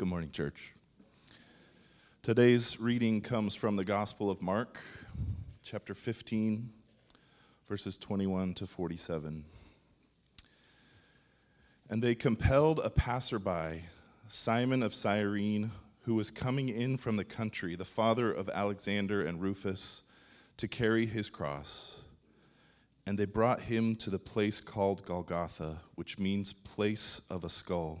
Good morning, church. Today's reading comes from the Gospel of Mark, chapter 15, verses 21 to 47. And they compelled a passerby, Simon of Cyrene, who was coming in from the country, the father of Alexander and Rufus, to carry his cross. And they brought him to the place called Golgotha, which means place of a skull.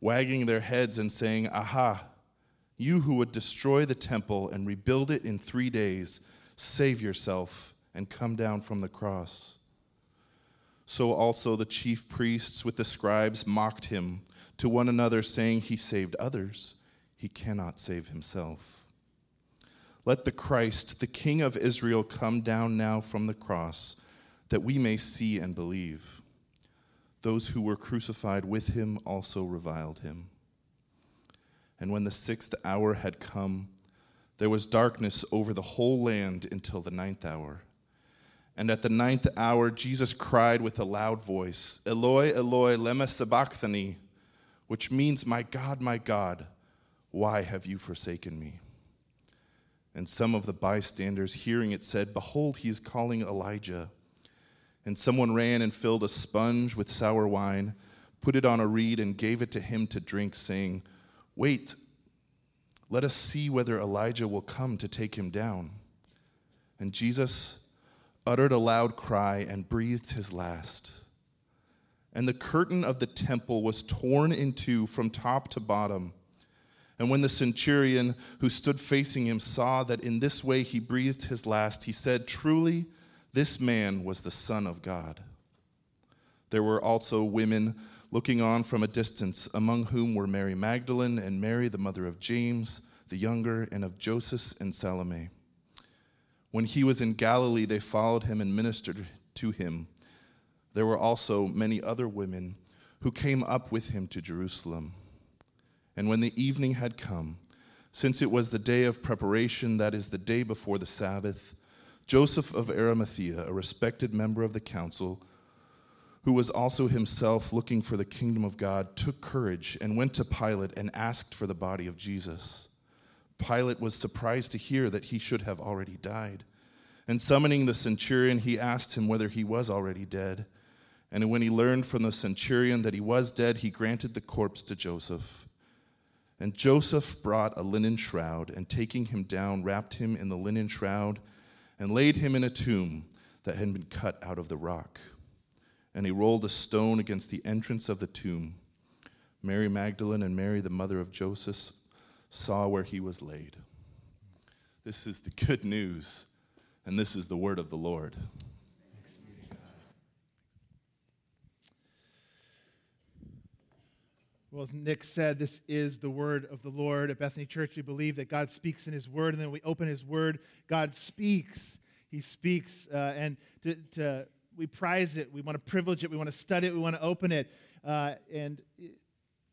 wagging their heads and saying, Aha, you who would destroy the temple and rebuild it in three days, save yourself and come down from the cross. So also the chief priests with the scribes mocked him to one another, saying, He saved others, he cannot save himself. Let the Christ, the King of Israel, come down now from the cross, that we may see and believe. Those who were crucified with him also reviled him. And when the sixth hour had come, there was darkness over the whole land until the ninth hour. And at the ninth hour, Jesus cried with a loud voice, Eloi, Eloi, lema sabachthani, which means, My God, my God, why have you forsaken me? And some of the bystanders, hearing it, said, Behold, he is calling Elijah. And someone ran and filled a sponge with sour wine, put it on a reed, and gave it to him to drink, saying, Wait, let us see whether Elijah will come to take him down. And Jesus uttered a loud cry and breathed his last. And the curtain of the temple was torn in two from top to bottom. And when the centurion who stood facing him saw that in this way he breathed his last, he said, Truly, this man was the Son of God. There were also women looking on from a distance, among whom were Mary Magdalene and Mary, the mother of James the younger, and of Joseph and Salome. When he was in Galilee, they followed him and ministered to him. There were also many other women who came up with him to Jerusalem. And when the evening had come, since it was the day of preparation, that is, the day before the Sabbath, Joseph of Arimathea, a respected member of the council, who was also himself looking for the kingdom of God, took courage and went to Pilate and asked for the body of Jesus. Pilate was surprised to hear that he should have already died. And summoning the centurion, he asked him whether he was already dead. And when he learned from the centurion that he was dead, he granted the corpse to Joseph. And Joseph brought a linen shroud, and taking him down, wrapped him in the linen shroud and laid him in a tomb that had been cut out of the rock. And he rolled a stone against the entrance of the tomb. Mary Magdalene and Mary, the mother of Joseph, saw where he was laid. This is the good news, and this is the word of the Lord. Well, as Nick said, this is the word of the Lord. At Bethany Church, we believe that God speaks in His word, and then we open His word, God speaks. He speaks, uh, and to, to, we prize it. We want to privilege it. We want to study it. We want to open it. Uh, and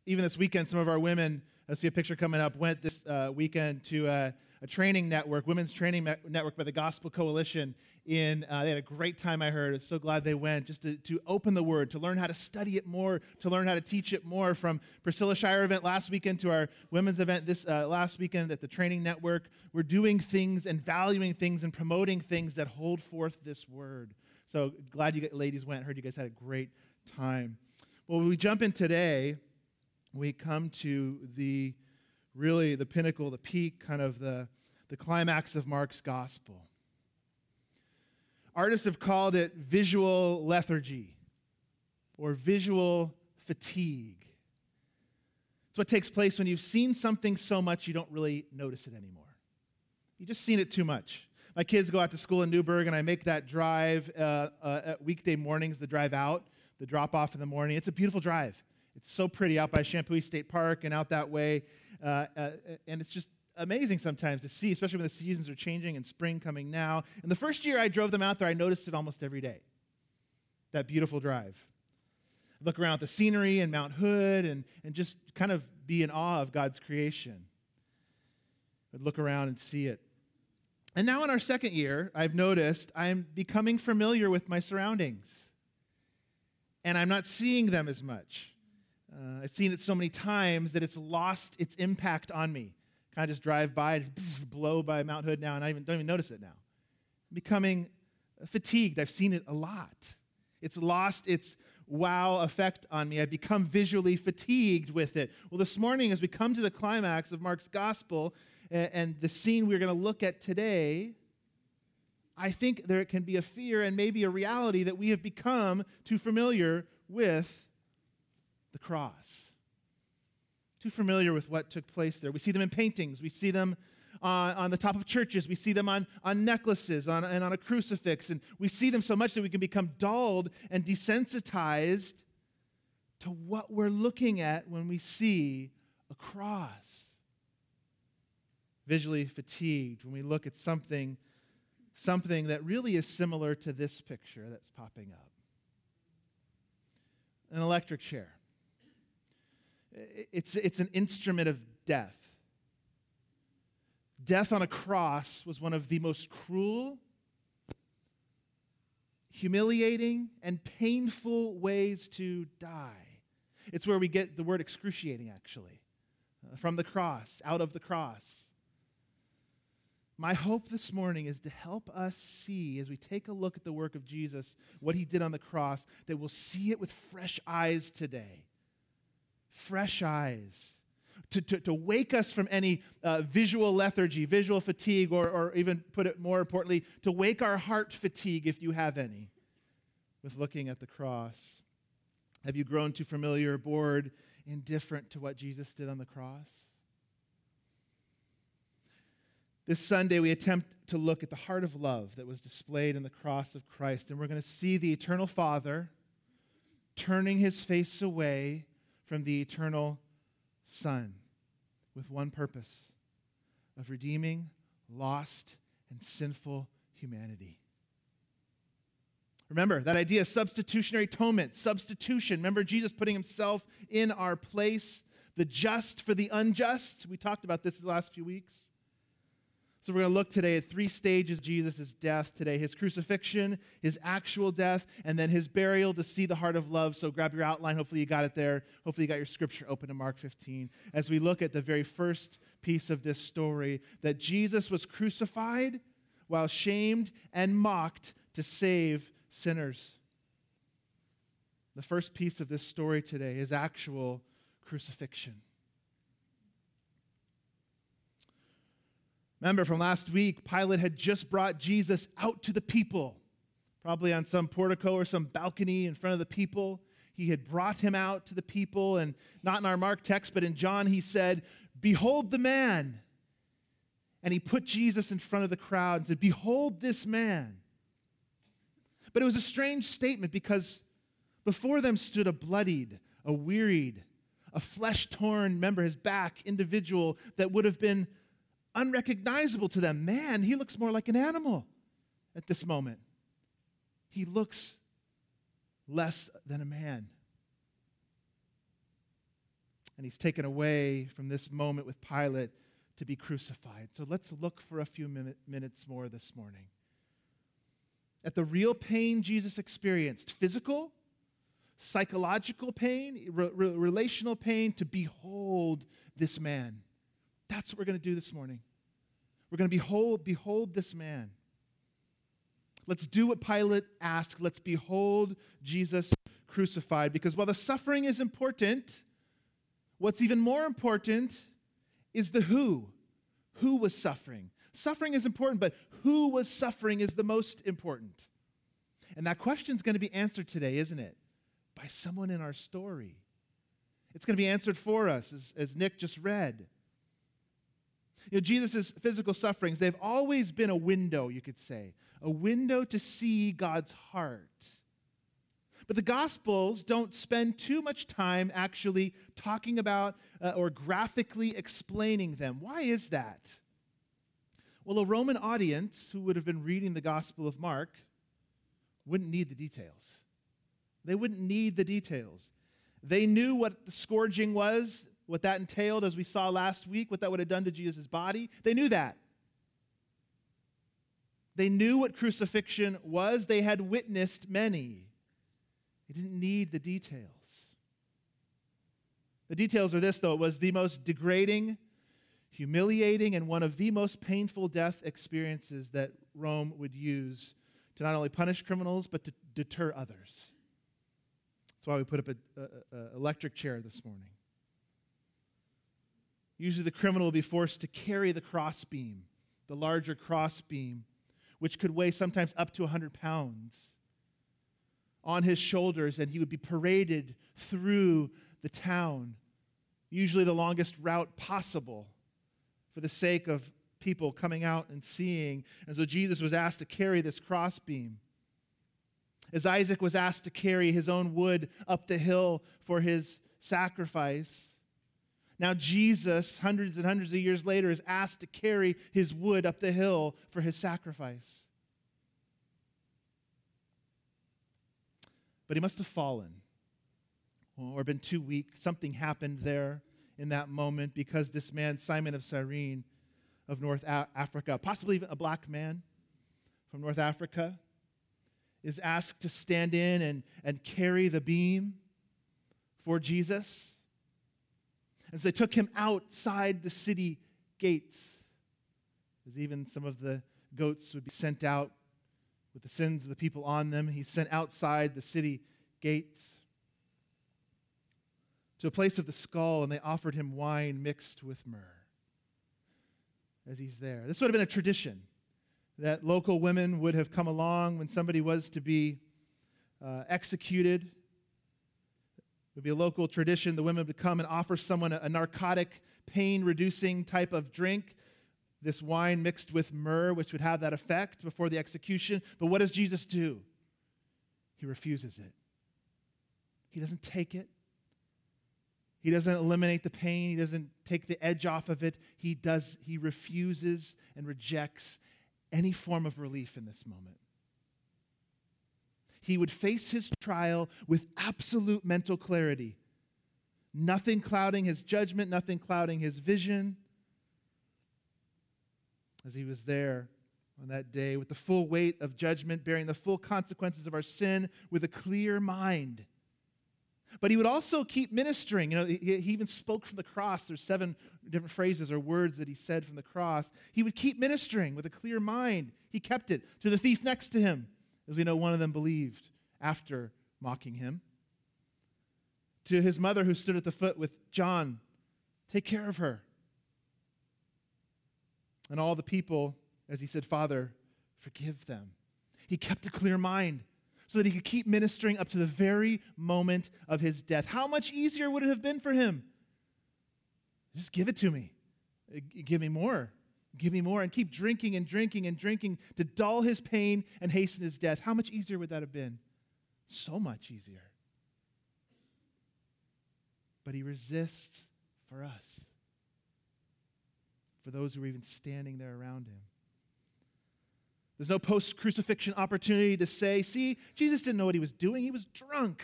even this weekend, some of our women, I see a picture coming up, went this uh, weekend to a, a, training network, women's training network by the Gospel Coalition in, uh, they had a great time, I heard. I'm so glad they went, just to, to open the Word, to learn how to study it more, to learn how to teach it more. From Priscilla Shirer event last weekend to our women's event this uh, last weekend at the Training Network, we're doing things and valuing things and promoting things that hold forth this Word. So glad you ladies went. Heard you guys had a great time. Well, we jump in today, we come to the really the pinnacle, the peak, kind of the, the climax of Mark's gospel. Artists have called it visual lethargy or visual fatigue. It's what takes place when you've seen something so much you don't really notice it anymore. You've just seen it too much. My kids go out to school in Newberg, and I make that drive uh, uh, at weekday mornings, the drive out, the drop off in the morning. It's a beautiful drive. It's so pretty out by Champoeg State Park and out that way. Uh, uh, and it's just amazing sometimes to see, especially when the seasons are changing and spring coming now. And the first year I drove them out there, I noticed it almost every day. That beautiful drive. Look around at the scenery and Mount Hood and, and just kind of be in awe of God's creation. I'd look around and see it. And now in our second year, I've noticed I'm becoming familiar with my surroundings. And I'm not seeing them as much. Uh, I've seen it so many times that it's lost its impact on me. Kind of just drive by, just blow by Mount Hood now, and I even, don't even notice it now. I'm becoming fatigued. I've seen it a lot. It's lost its wow effect on me. I've become visually fatigued with it. Well, this morning, as we come to the climax of Mark's gospel and, and the scene we're going to look at today, I think there can be a fear and maybe a reality that we have become too familiar with the cross. Too familiar with what took place there. We see them in paintings, we see them on, on the top of churches, we see them on, on necklaces on, and on a crucifix, and we see them so much that we can become dulled and desensitized to what we're looking at when we see a cross. Visually fatigued when we look at something, something that really is similar to this picture that's popping up an electric chair. It's, it's an instrument of death. Death on a cross was one of the most cruel, humiliating, and painful ways to die. It's where we get the word excruciating, actually, uh, from the cross, out of the cross. My hope this morning is to help us see, as we take a look at the work of Jesus, what he did on the cross, that we'll see it with fresh eyes today fresh eyes, to, to, to wake us from any uh, visual lethargy, visual fatigue, or, or even put it more importantly, to wake our heart fatigue, if you have any, with looking at the cross. Have you grown too familiar, bored, indifferent to what Jesus did on the cross? This Sunday, we attempt to look at the heart of love that was displayed in the cross of Christ, and we're going to see the eternal Father turning his face away from the eternal Son with one purpose of redeeming lost and sinful humanity. Remember that idea of substitutionary atonement, substitution. Remember Jesus putting himself in our place, the just for the unjust. We talked about this the last few weeks. So we're going to look today at three stages of Jesus' death today his crucifixion, his actual death, and then his burial to see the heart of love. So grab your outline. Hopefully you got it there. Hopefully you got your scripture open to Mark 15 as we look at the very first piece of this story that Jesus was crucified while shamed and mocked to save sinners. The first piece of this story today is actual crucifixion. Remember from last week, Pilate had just brought Jesus out to the people, probably on some portico or some balcony in front of the people. He had brought him out to the people, and not in our Mark text, but in John, he said, Behold the man. And he put Jesus in front of the crowd and said, Behold this man. But it was a strange statement because before them stood a bloodied, a wearied, a flesh torn, remember his back, individual that would have been unrecognizable to them. Man, he looks more like an animal at this moment. He looks less than a man. And he's taken away from this moment with Pilate to be crucified. So let's look for a few minutes more this morning at the real pain Jesus experienced physical, psychological pain, re- relational pain to behold this man. That's what we're going to do this morning. We're going to behold, behold this man. Let's do what Pilate asked. Let's behold Jesus crucified. Because while the suffering is important, what's even more important is the who. Who was suffering? Suffering is important, but who was suffering is the most important. And that question is going to be answered today, isn't it? By someone in our story. It's going to be answered for us, as, as Nick just read. You know, Jesus' physical sufferings, they've always been a window, you could say, a window to see God's heart. But the Gospels don't spend too much time actually talking about uh, or graphically explaining them. Why is that? Well, a Roman audience who would have been reading the Gospel of Mark wouldn't need the details. They wouldn't need the details. They knew what the scourging was, what that entailed, as we saw last week, what that would have done to Jesus' body. They knew that. They knew what crucifixion was. They had witnessed many. They didn't need the details. The details are this, though it was the most degrading, humiliating, and one of the most painful death experiences that Rome would use to not only punish criminals, but to deter others. That's why we put up an electric chair this morning. Usually, the criminal will be forced to carry the crossbeam, the larger crossbeam, which could weigh sometimes up to 100 pounds on his shoulders, and he would be paraded through the town, usually the longest route possible, for the sake of people coming out and seeing. And so Jesus was asked to carry this crossbeam. As Isaac was asked to carry his own wood up the hill for his sacrifice, now Jesus, hundreds and hundreds of years later, is asked to carry his wood up the hill for his sacrifice. But he must have fallen or been too weak. Something happened there in that moment because this man, Simon of Cyrene of North Africa, possibly even a black man from North Africa, is asked to stand in and, and carry the beam for Jesus. And they took him outside the city gates, as even some of the goats would be sent out with the sins of the people on them. He's sent outside the city gates to a place of the skull, and they offered him wine mixed with myrrh as he's there. This would have been a tradition that local women would have come along when somebody was to be uh, executed. Would be a local tradition. The women would come and offer someone a, a narcotic, pain reducing type of drink this wine mixed with myrrh, which would have that effect before the execution. But what does Jesus do? He refuses it. He doesn't take it. He doesn't eliminate the pain. He doesn't take the edge off of it. He does he refuses and rejects any form of relief in this moment. He would face his trial with absolute mental clarity. Nothing clouding his judgment, nothing clouding his vision as he was there on that day with the full weight of judgment, bearing the full consequences of our sin with a clear mind. But he would also keep ministering. You know, he, even spoke from the cross. There's seven different phrases or words that he said from the cross. He would keep ministering with a clear mind. He kept it to the thief next to him, as we know one of them believed after mocking him. To his mother who stood at the foot with John, take care of her. And all the people, as he said, Father, forgive them. He kept a clear mind so that he could keep ministering up to the very moment of his death. How much easier would it have been for him? Just give it to me. Give me more. Give me more. And keep drinking and drinking and drinking to dull his pain and hasten his death. How much easier would that have been? So much easier. But he resists for us for those who are even standing there around him. There's no post crucifixion opportunity to say, see, Jesus didn't know what he was doing. He was drunk.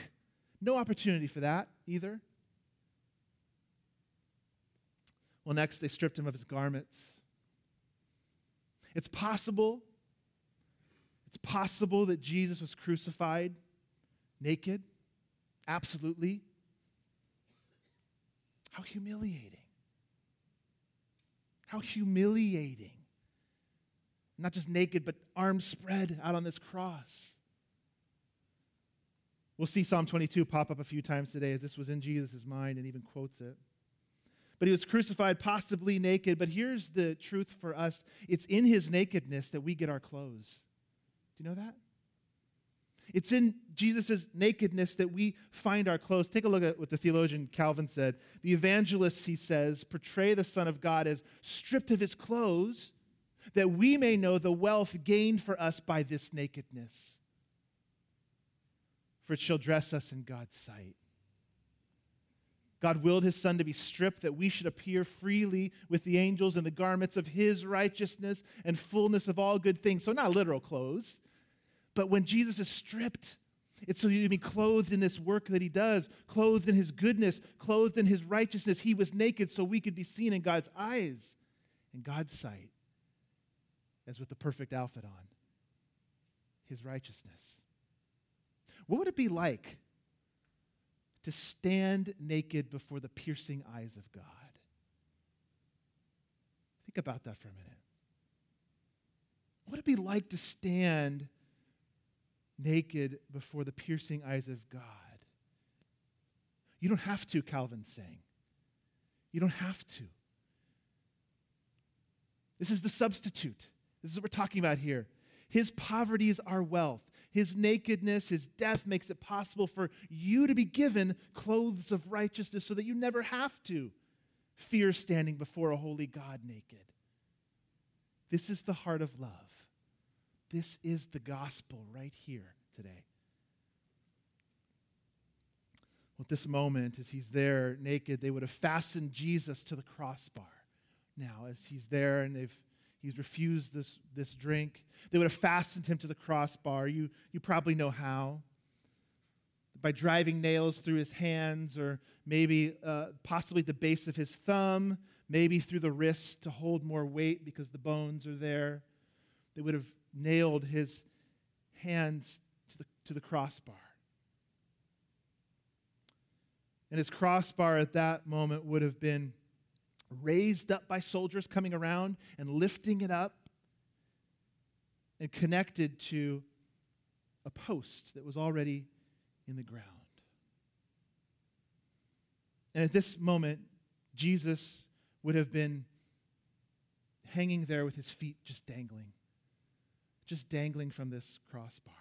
No opportunity for that either. Well, next, they stripped him of his garments. It's possible, it's possible that Jesus was crucified naked. Absolutely. How humiliating. How humiliating. Not just naked, but arms spread out on this cross. We'll see Psalm 22 pop up a few times today as this was in Jesus' mind and even quotes it. But he was crucified, possibly naked. But here's the truth for us it's in his nakedness that we get our clothes. Do you know that? It's in Jesus' nakedness that we find our clothes. Take a look at what the theologian Calvin said. The evangelists, he says, portray the Son of God as stripped of his clothes, that we may know the wealth gained for us by this nakedness. for it shall dress us in God's sight. God willed his son to be stripped that we should appear freely with the angels in the garments of his righteousness and fullness of all good things. So, not literal clothes, but when Jesus is stripped, it's so you can be clothed in this work that he does, clothed in his goodness, clothed in his righteousness. He was naked so we could be seen in God's eyes, in God's sight, as with the perfect outfit on, his righteousness. What would it be like to stand naked before the piercing eyes of God? Think about that for a minute. What would it be like to stand naked before the piercing eyes of God? You don't have to, Calvin's saying. You don't have to. This is the substitute. This is what we're talking about here. His poverty is our wealth. His nakedness, his death makes it possible for you to be given clothes of righteousness so that you never have to fear standing before a holy God naked. This is the heart of love. This is the gospel right here today. Well, at this moment, as he's there naked, they would have fastened Jesus to the crossbar. Now, as he's there and they've He's refused this, this drink. They would have fastened him to the crossbar. You, you probably know how. By driving nails through his hands, or maybe uh, possibly the base of his thumb, maybe through the wrist to hold more weight because the bones are there. They would have nailed his hands to the, to the crossbar. And his crossbar at that moment would have been raised up by soldiers coming around and lifting it up and connected to a post that was already in the ground. And at this moment, Jesus would have been hanging there with his feet just dangling, just dangling from this crossbar.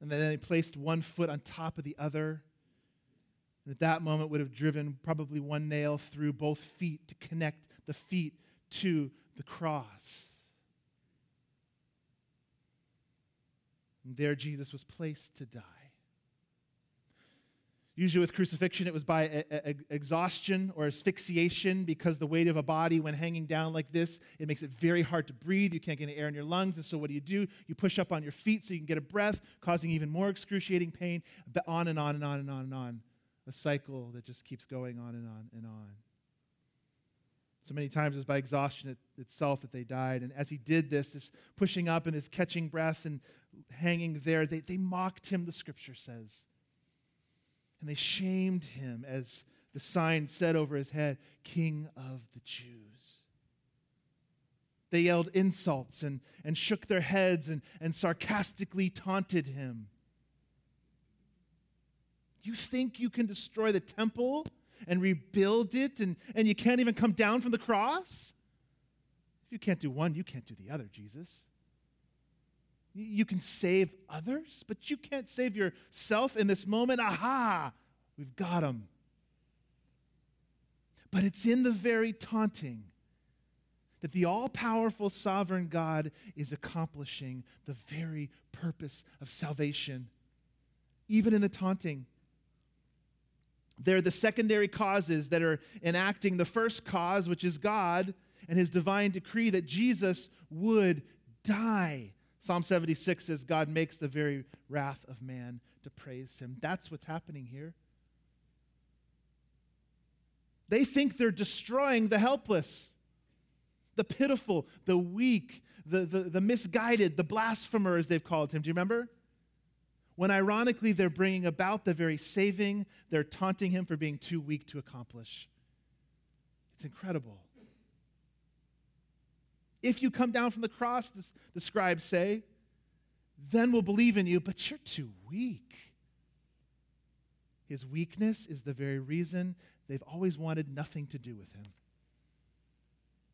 And then they placed one foot on top of the other and at that moment would have driven probably one nail through both feet to connect the feet to the cross. And there Jesus was placed to die. Usually, with crucifixion, it was by a, a, exhaustion or asphyxiation because the weight of a body, when hanging down like this, it makes it very hard to breathe. You can't get any air in your lungs. And so, what do you do? You push up on your feet so you can get a breath, causing even more excruciating pain, on and on and on and on and on a cycle that just keeps going on and on and on. So many times it was by exhaustion it, itself that they died. And as he did this, this pushing up and this catching breath and hanging there, they, they mocked him, the scripture says. And they shamed him as the sign said over his head, King of the Jews. They yelled insults and, and shook their heads and, and sarcastically taunted him. You think you can destroy the temple and rebuild it, and, and you can't even come down from the cross? If you can't do one, you can't do the other, Jesus. You can save others, but you can't save yourself in this moment. Aha, we've got him. But it's in the very taunting that the all powerful sovereign God is accomplishing the very purpose of salvation, even in the taunting. They're the secondary causes that are enacting the first cause, which is God and his divine decree that Jesus would die. Psalm 76 says, God makes the very wrath of man to praise him. That's what's happening here. They think they're destroying the helpless, the pitiful, the weak, the, the, the misguided, the blasphemer, as they've called him. Do you remember? When ironically they're bringing about the very saving they're taunting him for being too weak to accomplish. It's incredible. If you come down from the cross, the, the scribes say, then we'll believe in you, but you're too weak. His weakness is the very reason they've always wanted nothing to do with him.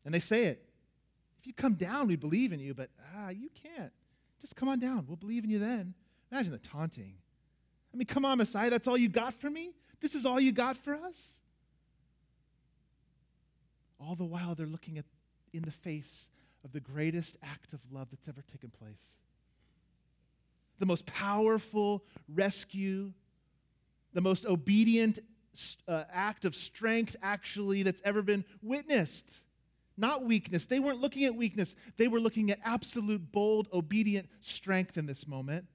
And they say it. If you come down, we believe in you, but ah, you can't. Just come on down. We'll believe in you then. Imagine the taunting. I mean, come on, Messiah, that's all you got for me? This is all you got for us? All the while, they're looking at in the face of the greatest act of love that's ever taken place. the most powerful rescue, the most obedient uh, act of strength, actually, that's ever been witnessed. Not weakness. They weren't looking at weakness, they were looking at absolute, bold, obedient strength in this moment.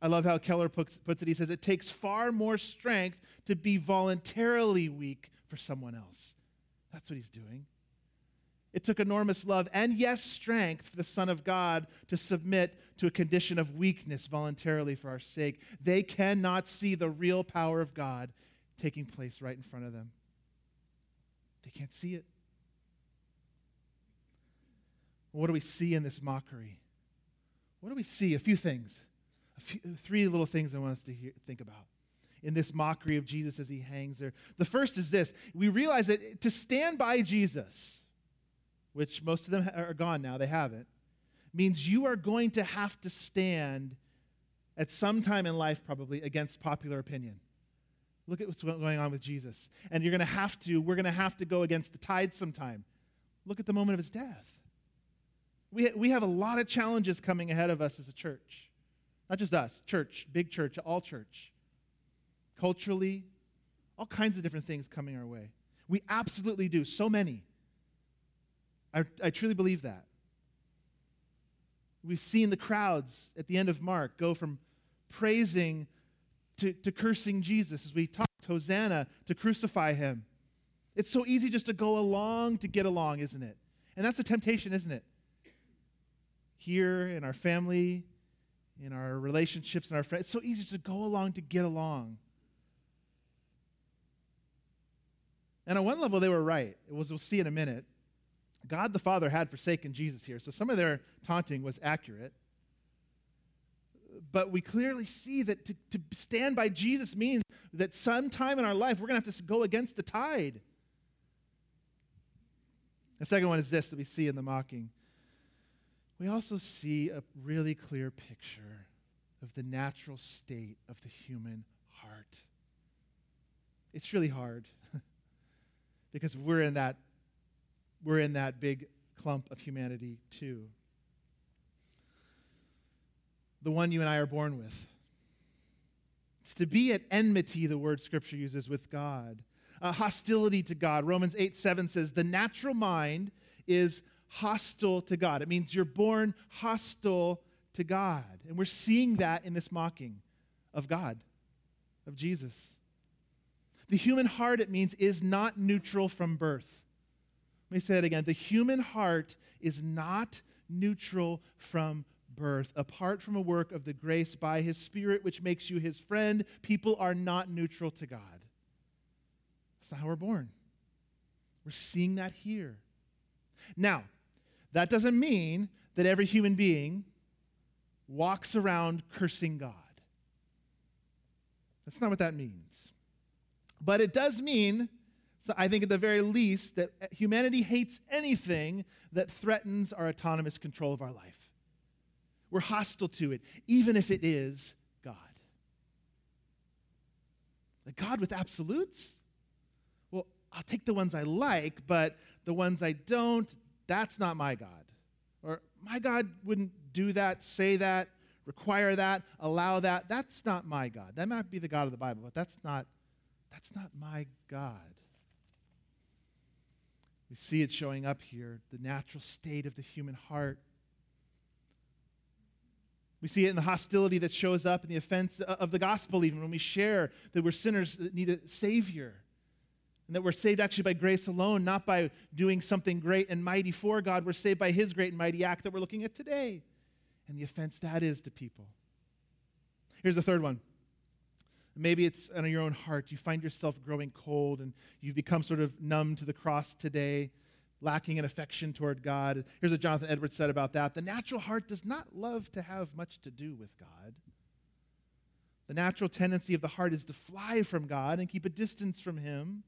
I love how Keller puts, puts it. He says, It takes far more strength to be voluntarily weak for someone else. That's what he's doing. It took enormous love and, yes, strength the Son of God to submit to a condition of weakness voluntarily for our sake. They cannot see the real power of God taking place right in front of them. They can't see it. What do we see in this mockery? What do we see? A few things. Few, three little things I want us to hear, think about in this mockery of Jesus as he hangs there. The first is this we realize that to stand by Jesus, which most of them are gone now, they haven't, means you are going to have to stand at some time in life, probably, against popular opinion. Look at what's going on with Jesus. And you're going to have to, we're going to have to go against the tide sometime. Look at the moment of his death. We, we have a lot of challenges coming ahead of us as a church. Not just us, church, big church, all church culturally, all kinds of different things coming our way. We absolutely do, so many. I, I truly believe that. We've seen the crowds at the end of Mark go from praising to, to cursing Jesus as we talked, Hosanna, to crucify him. It's so easy just to go along to get along, isn't it? And that's a temptation, isn't it? Here in our family, in our relationships, and our friends, it's so easy to go along to get along. And on one level, they were right. It was, we'll see in a minute. God the Father had forsaken Jesus here, so some of their taunting was accurate. But we clearly see that to, to stand by Jesus means that sometime in our life we're going to have to go against the tide. The second one is this that we see in the mocking. We also see a really clear picture of the natural state of the human heart. It's really hard because we're in that we're in that big clump of humanity too. The one you and I are born with. It's to be at enmity, the word scripture uses, with God. Hostility to God. Romans 8 7 says, The natural mind is hostile to God. It means you're born hostile to God. And we're seeing that in this mocking of God, of Jesus. The human heart, it means, is not neutral from birth. Let me say that again. The human heart is not neutral from birth. Apart from a work of the grace by his Spirit, which makes you his friend, people are not neutral to God. That's not how we're born. We're seeing that here. Now, that doesn't mean that every human being walks around cursing God. That's not what that means. But it does mean, so I think at the very least, that humanity hates anything that threatens our autonomous control of our life. We're hostile to it, even if it is God. The God with absolutes? Well, I'll take the ones I like, but the ones I don't, that's not my God. Or my God wouldn't do that, say that, require that, allow that. That's not my God. That might be the God of the Bible, but that's not that's not my God. We see it showing up here the natural state of the human heart. We see it in the hostility that shows up in the offense of the gospel, even when we share that we're sinners that need a Savior. And that we're saved actually by grace alone, not by doing something great and mighty for God. We're saved by His great and mighty act that we're looking at today. And the offense that is to people. Here's the third one Maybe it's in your own heart. You find yourself growing cold and you've become sort of numb to the cross today, lacking an affection toward God. Here's what Jonathan Edwards said about that The natural heart does not love to have much to do with God. The natural tendency of the heart is to fly from God and keep a distance from Him.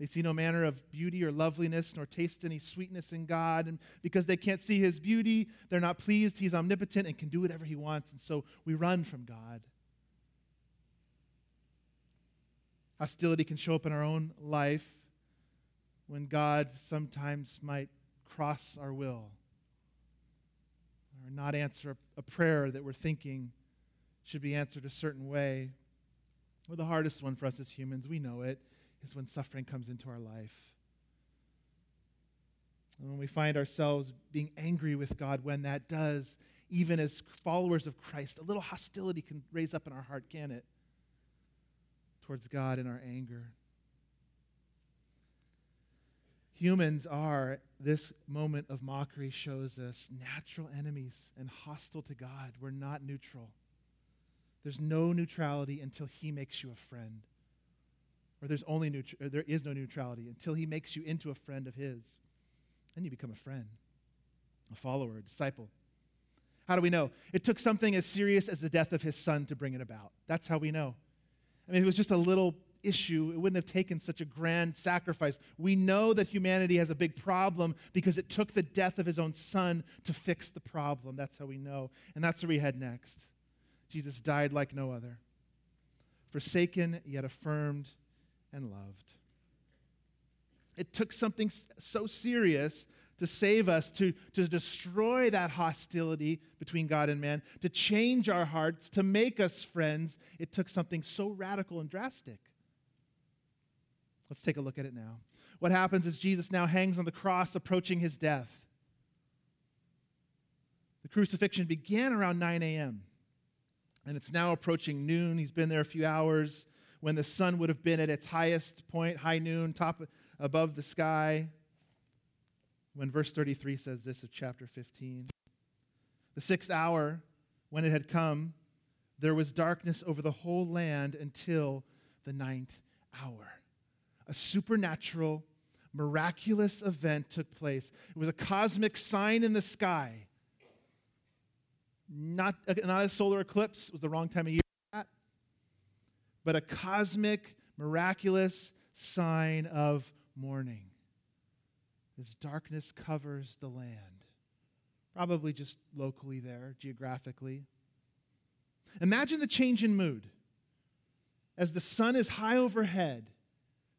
They see no manner of beauty or loveliness, nor taste any sweetness in God. And because they can't see His beauty, they're not pleased. He's omnipotent and can do whatever He wants. And so we run from God. Hostility can show up in our own life when God sometimes might cross our will. or not answer a prayer that we're thinking should be answered a certain way. Or the hardest one for us as humans, we know it, is when suffering comes into our life. And when we find ourselves being angry with God, when that does, even as followers of Christ, a little hostility can raise up in our heart, can it? Towards God in our anger. Humans are, this moment of mockery shows us, natural enemies and hostile to God. We're not neutral. There's no neutrality until He makes you a friend. Or there's only or there is no neutrality until He makes you into a friend of His. Then you become a friend, a follower, a disciple. How do we know? It took something as serious as the death of His Son to bring it about. That's how we know. I mean, if it was just a little issue, it wouldn't have taken such a grand sacrifice. We know that humanity has a big problem because it took the death of his own son to fix the problem. That's how we know. And that's where we head next. Jesus died like no other, forsaken yet affirmed and loved. It took something so serious to save us, to, to destroy that hostility between God and man, to change our hearts, to make us friends. It took something so radical and drastic. Let's take a look at it now. What happens is Jesus now hangs on the cross, approaching his death. The crucifixion began around 9 a.m., and it's now approaching noon. He's been there a few hours when the sun would have been at its highest point, high noon, top above the sky. When verse 33 says this of chapter 15 The sixth hour, when it had come, there was darkness over the whole land until the ninth hour a supernatural, miraculous event took place. It was a cosmic sign in the sky. Not not a solar eclipse, it was the wrong time of year but a cosmic, miraculous sign of mourning. As darkness covers the land, probably just locally there, geographically. Imagine the change in mood as the sun is high overhead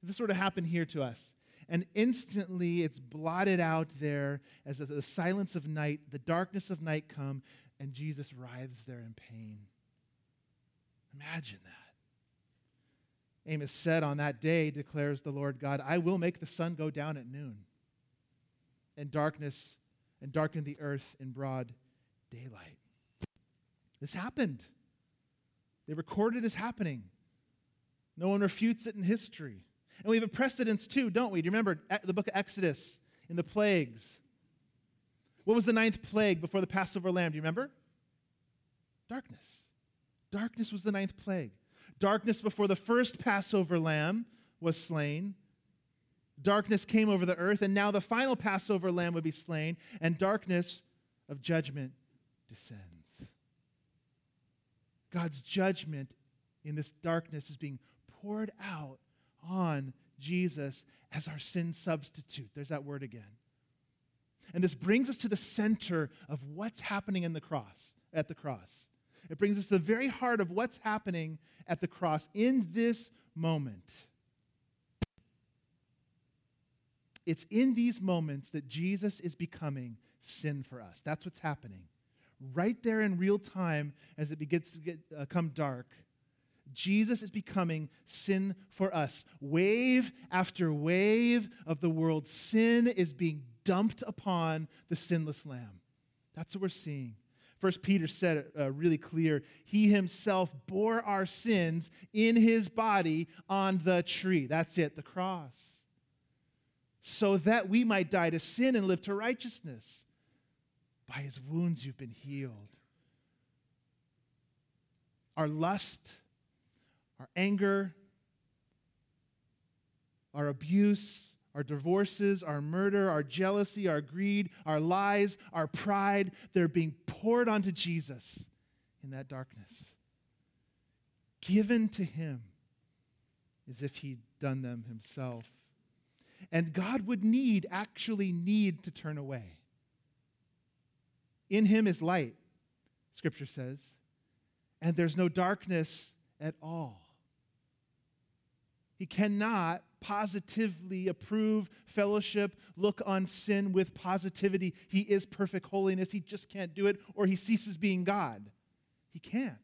this sort of happened here to us. And instantly it's blotted out there as the silence of night, the darkness of night come, and Jesus writhes there in pain. Imagine that. Amos said, On that day, declares the Lord God, I will make the sun go down at noon, and darkness, and darken the earth in broad daylight. This happened. They record it as happening. No one refutes it in history. And we have a precedence too, don't we? Do you remember the book of Exodus in the plagues? What was the ninth plague before the Passover lamb? Do you remember? Darkness. Darkness was the ninth plague. Darkness before the first Passover lamb was slain. Darkness came over the earth, and now the final Passover lamb would be slain, and darkness of judgment descends. God's judgment in this darkness is being poured out on Jesus as our sin substitute. There's that word again. And this brings us to the center of what's happening in the cross, at the cross. It brings us to the very heart of what's happening at the cross in this moment. It's in these moments that Jesus is becoming sin for us. That's what's happening. Right there in real time as it begins to get, uh, come dark, Jesus is becoming sin for us. Wave after wave of the world's sin is being dumped upon the sinless lamb. That's what we're seeing. First Peter said it uh, really clear. He himself bore our sins in his body on the tree. That's it, the cross. So that we might die to sin and live to righteousness. By his wounds you've been healed. Our lust our anger, our abuse, our divorces, our murder, our jealousy, our greed, our lies, our pride, they're being poured onto Jesus in that darkness. Given to him as if he'd done them himself. And God would need, actually need to turn away. In him is light, scripture says, and there's no darkness at all. He cannot positively approve fellowship, look on sin with positivity. He is perfect holiness. He just can't do it, or he ceases being God. He can't.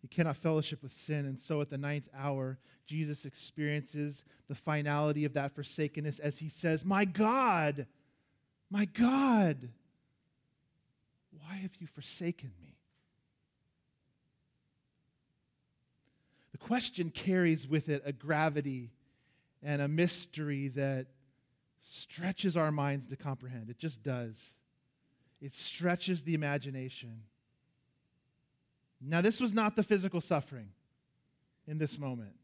He cannot fellowship with sin. And so at the ninth hour, Jesus experiences the finality of that forsakenness as he says, My God, my God, why have you forsaken me? Question carries with it a gravity and a mystery that stretches our minds to comprehend. It just does. It stretches the imagination. Now, this was not the physical suffering in this moment.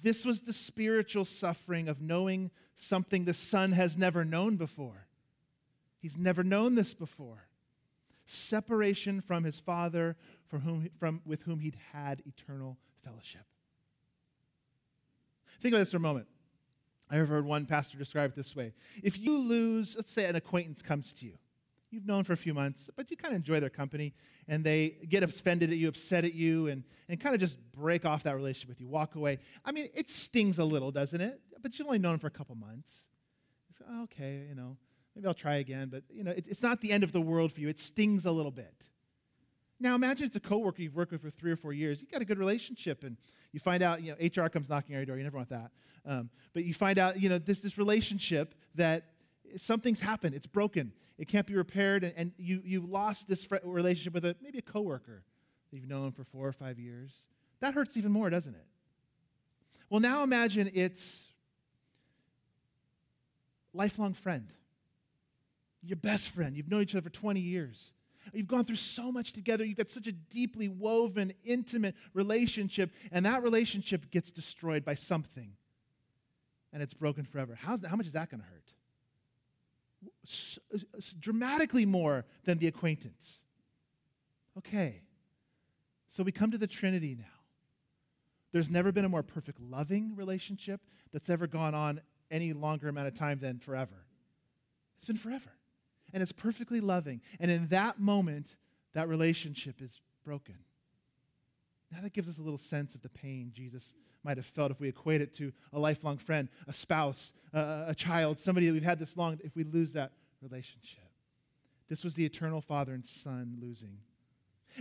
This was the spiritual suffering of knowing something the Son has never known before. He's never known this before. Separation from his Father, from whom, from, with whom he'd had eternal fellowship. Think about this for a moment. I heard one pastor describe it this way. If you lose, let's say an acquaintance comes to you, you've known for a few months, but you kind of enjoy their company, and they get offended at you, upset at you, and, and kind of just break off that relationship with you, walk away. I mean, it stings a little, doesn't it? But you've only known them for a couple months. It's, oh, okay, you know, maybe I'll try again, but you know, it, it's not the end of the world for you. It stings a little bit. Now imagine it's a coworker you've worked with for three or four years. You've got a good relationship, and you find out, you know, HR comes knocking on your door. You never want that. Um, but you find out, you know, this this relationship that something's happened. It's broken. It can't be repaired, and, and you you lost this relationship with a maybe a coworker that you've known for four or five years. That hurts even more, doesn't it? Well, now imagine it's lifelong friend, your best friend. You've known each other for 20 years. You've gone through so much together. You've got such a deeply woven, intimate relationship, and that relationship gets destroyed by something, and it's broken forever. How's that, how much is that going to hurt? Dramatically more than the acquaintance. Okay, so we come to the Trinity now. There's never been a more perfect loving relationship that's ever gone on any longer amount of time than forever. It's been forever and it's perfectly loving. And in that moment, that relationship is broken. Now, that gives us a little sense of the pain Jesus might have felt if we equate it to a lifelong friend, a spouse, a, a child, somebody that we've had this long, if we lose that relationship. This was the eternal Father and Son losing.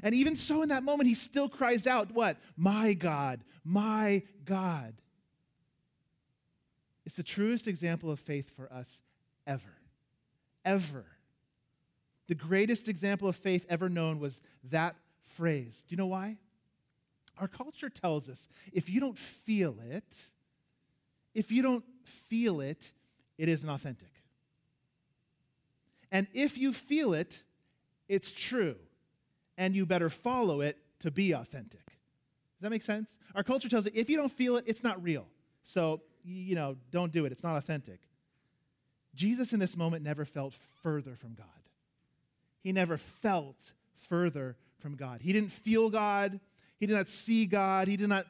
And even so, in that moment, he still cries out, What? My God, my God. It's the truest example of faith for us ever. Ever. The greatest example of faith ever known was that phrase. Do you know why? Our culture tells us if you don't feel it, if you don't feel it, it isn't authentic. And if you feel it, it's true. And you better follow it to be authentic. Does that make sense? Our culture tells us if you don't feel it, it's not real. So, you know, don't do it. It's not authentic. Jesus in this moment never felt further from God he never felt further from God. He didn't feel God. He did not see God. He did not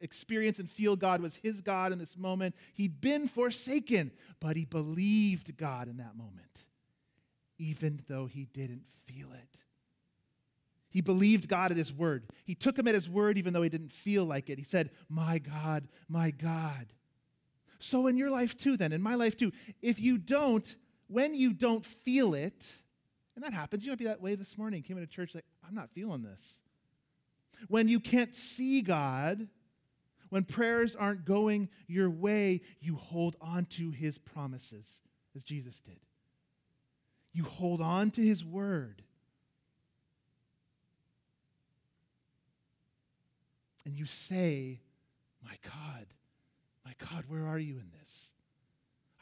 experience and feel God was his God in this moment. He'd been forsaken, but he believed God in that moment, even though he didn't feel it. He believed God at his word. He took him at his word, even though he didn't feel like it. He said, My God, my God. So, in your life too, then, in my life too, if you don't, when you don't feel it, and that happens. You might be that way this morning. Came into church like, I'm not feeling this. When you can't see God, when prayers aren't going your way, you hold on to his promises, as Jesus did. You hold on to his word. And you say, My God, my God, where are you in this?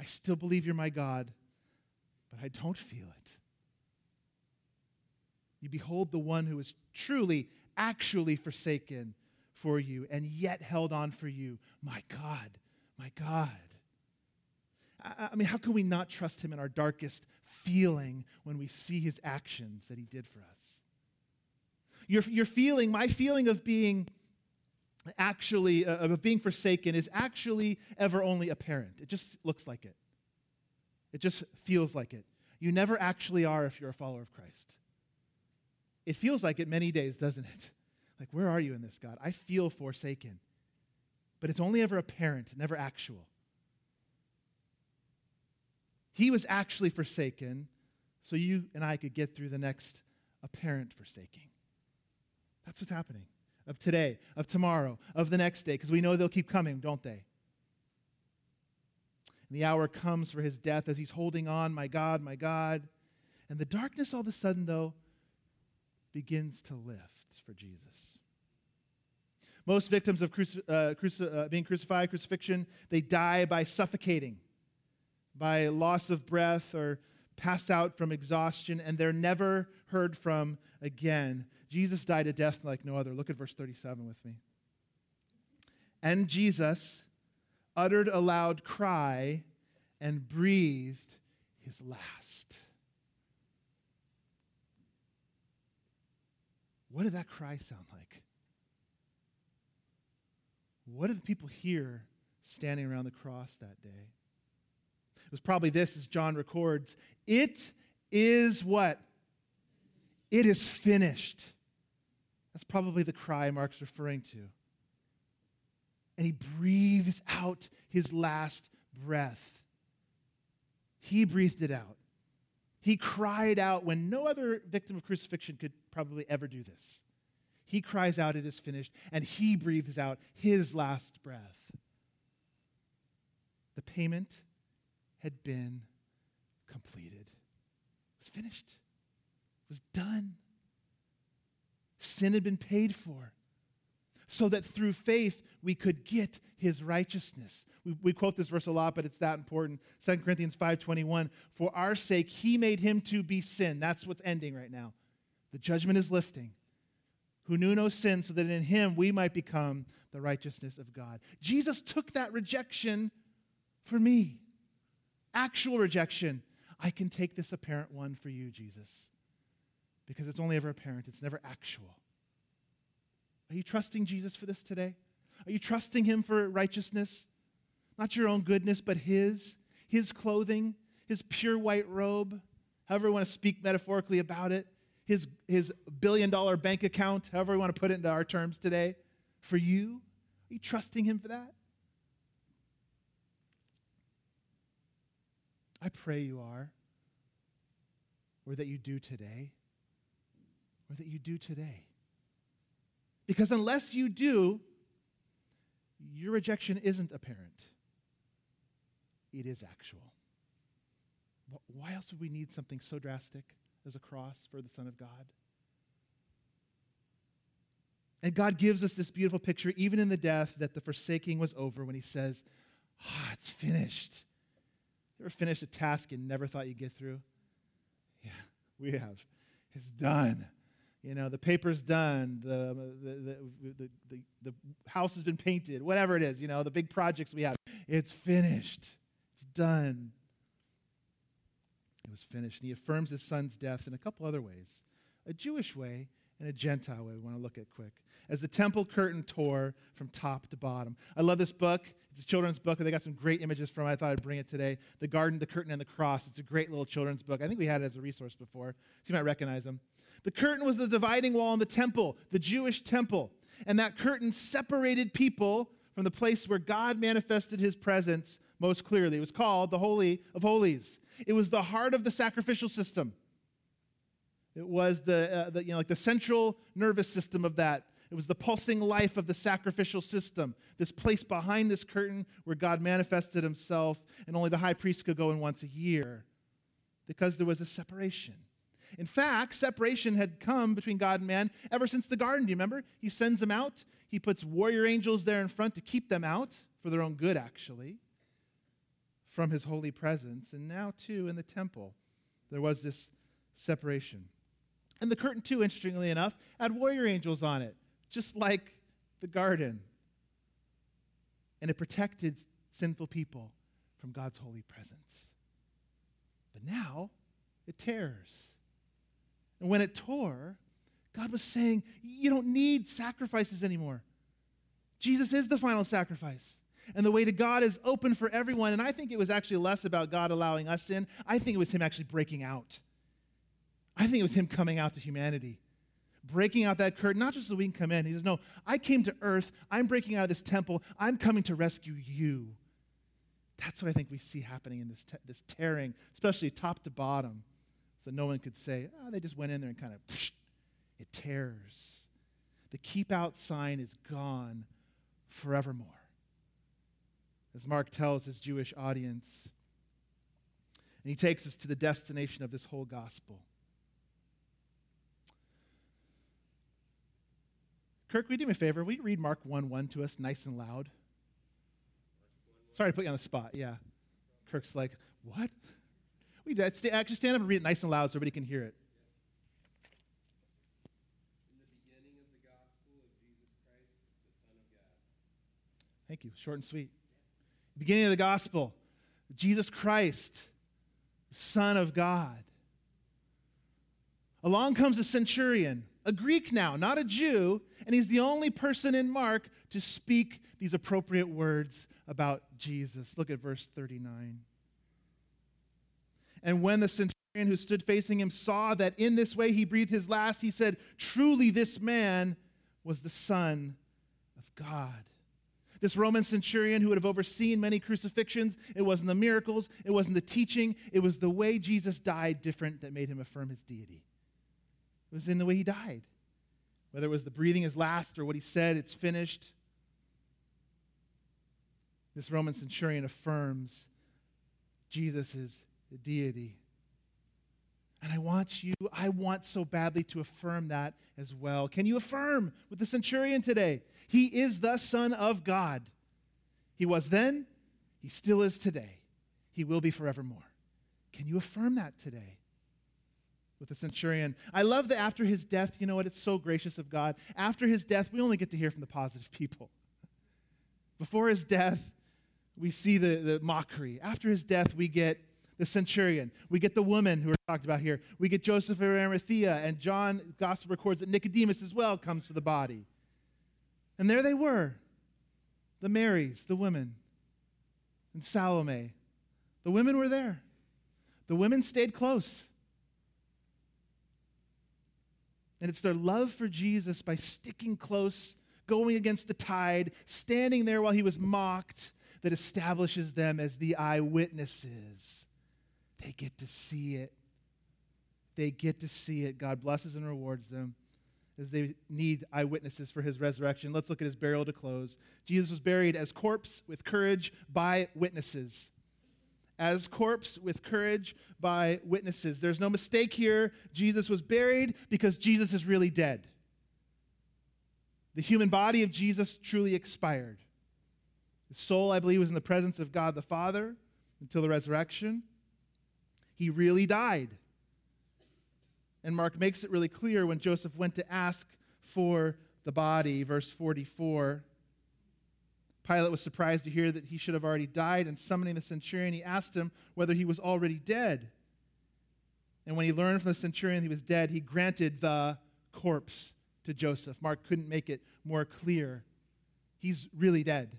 I still believe you're my God, but I don't feel it. You behold the one who is truly, actually forsaken for you and yet held on for you. My God, my God. I, I mean, how can we not trust him in our darkest feeling when we see his actions that he did for us? Your, your feeling, my feeling of being actually, uh, of being forsaken is actually ever only apparent. It just looks like it. It just feels like it. You never actually are if you're a follower of Christ. It feels like it many days, doesn't it? Like, where are you in this, God? I feel forsaken. But it's only ever apparent, never actual. He was actually forsaken so you and I could get through the next apparent forsaking. That's what's happening. Of today, of tomorrow, of the next day, because we know they'll keep coming, don't they? And the hour comes for his death as he's holding on, my God, my God. And the darkness all of a sudden, though, begins to lift for Jesus. Most victims of cruci- uh, cruci- uh, being crucified, crucifixion, they die by suffocating, by loss of breath, or pass out from exhaustion, and they're never heard from again. Jesus died a death like no other. Look at verse 37 with me. And Jesus uttered a loud cry and breathed his last. What did that cry sound like? What did the people hear standing around the cross that day? It was probably this, as John records It is what? It is finished. That's probably the cry Mark's referring to. And he breathes out his last breath. He breathed it out. He cried out when no other victim of crucifixion could probably ever do this. He cries out, It is finished, and he breathes out his last breath. The payment had been completed, it was finished, it was done. Sin had been paid for so that through faith we could get his righteousness. We, we, quote this verse a lot, but it's that important. 2 Corinthians 5.21, for our sake he made him to be sin. That's what's ending right now. The judgment is lifting. Who knew no sin, so that in him we might become the righteousness of God. Jesus took that rejection for me. Actual rejection. I can take this apparent one for you, Jesus. Because it's only ever apparent, it's never actual. Are you trusting Jesus for this today? Are you trusting him for righteousness? Not your own goodness, but his, his clothing, his pure white robe, however you want to speak metaphorically about it, his, his billion dollar bank account, however we want to put it into our terms today, for you? Are you trusting him for that? I pray you are, or that you do today, or that you do today. Because unless you do, your rejection isn't apparent, it is actual. Why else would we need something so drastic as a cross for the Son of God? And God gives us this beautiful picture, even in the death, that the forsaking was over when He says, Ah, it's finished. You ever finished a task you never thought you'd get through? Yeah, we have. It's done. You know, the paper's done, the, the, the, the, house has been painted, whatever it is, you know, the big projects we have. It's finished. It's done. It was finished. And he affirms his son's death in a couple other ways a Jewish way and a Gentile way we want to look at quick. As the temple curtain tore from top to bottom. I love this book. It's a children's book, and they got some great images from it. I thought I'd bring it today. The Garden, the Curtain, and the Cross. It's a great little children's book. I think we had it as a resource before, so you might recognize them. The curtain was the dividing wall in the temple, the Jewish temple. And that curtain separated people from the place where God manifested his presence most clearly. It was called the Holy of Holies. It was the heart of the sacrificial system. It was the, uh, the, you know, like the central nervous system of that. It was the pulsing life of the sacrificial system. This place behind this curtain where God manifested himself, and only the high priest could go in once a year because there was a separation. In fact, separation had come between God and man ever since the garden. Do you remember? He sends them out. He puts warrior angels there in front to keep them out for their own good, actually, from his holy presence. And now, too, in the temple, there was this separation. And the curtain, too, interestingly enough, had warrior angels on it, just like the garden. And it protected sinful people from God's holy presence. But now it tears. And when it tore, God was saying, You don't need sacrifices anymore. Jesus is the final sacrifice. And the way to God is open for everyone. And I think it was actually less about God allowing us in. I think it was Him actually breaking out. I think it was Him coming out to humanity, breaking out that curtain, not just so we can come in. He says, No, I came to earth. I'm breaking out of this temple. I'm coming to rescue you. That's what I think we see happening in this, te- this tearing, especially top to bottom. So no one could say, oh, they just went in there and kind of, psh, it tears. The keep out sign is gone forevermore. As Mark tells his Jewish audience, and he takes us to the destination of this whole gospel. Kirk, will you do me a favor? Will you read Mark 1 1 to us nice and loud? Sorry to put you on the spot. Yeah. Kirk's like, what? We actually stand up and read it nice and loud so everybody can hear it. Thank you. Short and sweet. Beginning of the gospel, Jesus Christ, Son of God. Along comes a centurion, a Greek now, not a Jew, and he's the only person in Mark to speak these appropriate words about Jesus. Look at verse 39. And when the centurion who stood facing him saw that in this way he breathed his last, he said, Truly, this man was the Son of God. This Roman centurion who would have overseen many crucifixions, it wasn't the miracles, it wasn't the teaching, it was the way Jesus died different that made him affirm his deity. It was in the way he died. Whether it was the breathing his last or what he said, it's finished. This Roman centurion affirms Jesus' deity. And I want you, I want so badly to affirm that as well. Can you affirm with the centurion today? He is the Son of God. He was then, he still is today. He will be forevermore. Can you affirm that today? With the centurion. I love that after his death, you know what? It's so gracious of God. After his death, we only get to hear from the positive people. Before his death, we see the, the mockery. After his death, we get the centurion. We get the woman who are talked about here. We get Joseph of Arimathea, and John Gospel records that Nicodemus as well comes for the body. And there they were, the Marys, the women, and Salome. The women were there. The women stayed close. And it's their love for Jesus by sticking close, going against the tide, standing there while he was mocked, that establishes them as the eyewitnesses. They get to see it. They get to see it. God blesses and rewards them as they need eyewitnesses for his resurrection. Let's look at his burial to close. Jesus was buried as corpse with courage by witnesses. As corpse with courage by witnesses. There's no mistake here. Jesus was buried because Jesus is really dead. The human body of Jesus truly expired. The soul, I believe, was in the presence of God the Father until the resurrection. He really died. And Mark makes it really clear when Joseph went to ask for the body, verse 44. Pilate was surprised to hear that he should have already died, and summoning the centurion, he asked him whether he was already dead. And when he learned from the centurion he was dead, he granted the corpse to Joseph. Mark couldn't make it more clear. He's really dead.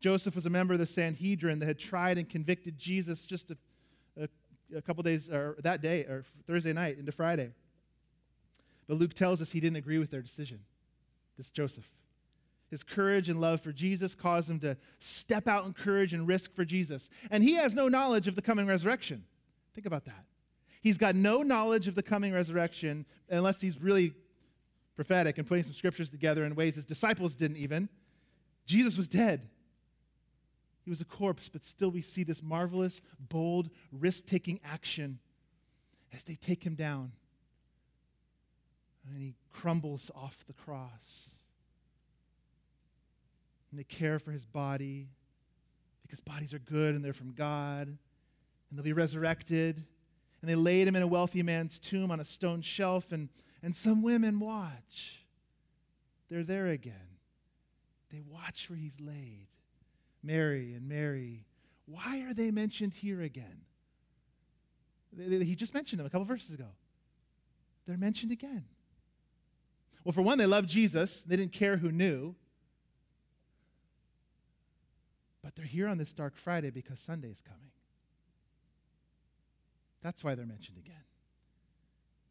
Joseph was a member of the Sanhedrin that had tried and convicted Jesus just a, a, couple days, or that day, or Thursday night into Friday. But Luke tells us he didn't agree with their decision. This Joseph. His courage and love for Jesus caused him to step out in courage and risk for Jesus. And he has no knowledge of the coming resurrection. Think about that. He's got no knowledge of the coming resurrection unless he's really prophetic and putting some scriptures together in ways his disciples didn't even. Jesus was dead. He was a corpse, but still we see this marvelous, bold, risk taking action as they take him down. And he crumbles off the cross. And they care for his body because bodies are good and they're from God. And they'll be resurrected. And they laid him in a wealthy man's tomb on a stone shelf, and, and some women watch. They're there again. They watch where he's laid. Mary and Mary. Why are they mentioned here again? He just mentioned them a couple verses ago. They're mentioned again. Well, for one, they loved Jesus. They didn't care who knew. But they're here on this Dark Friday because Sunday is coming. That's why they're mentioned again.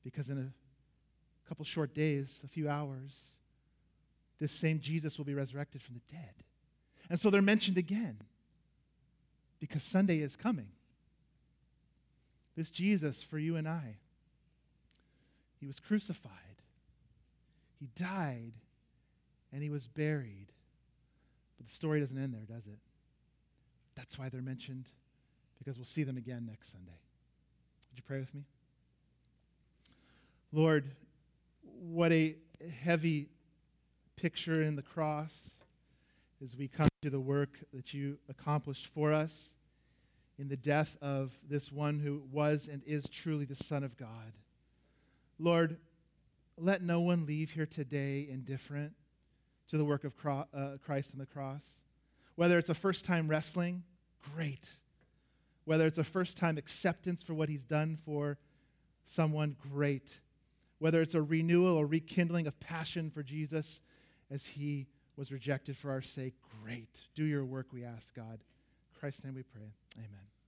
Because in a couple short days, a few hours, this same Jesus will be resurrected from the dead. And so they're mentioned again because Sunday is coming. This Jesus for you and I, he was crucified, he died, and he was buried. But the story doesn't end there, does it? That's why they're mentioned, because we'll see them again next Sunday. Would you pray with me? Lord, what a heavy picture in the cross as we come to the work that you accomplished for us in the death of this one who was and is truly the Son of God. Lord, let no one leave here today indifferent to the work of uh, Christ on the cross. Whether it's a first time wrestling, great. Whether it's a first time acceptance for what he's done for someone, great. Whether it's a renewal or rekindling of passion for Jesus as he was rejected for our sake, great. Do your work, we ask, God. In Christ's name we pray. Amen.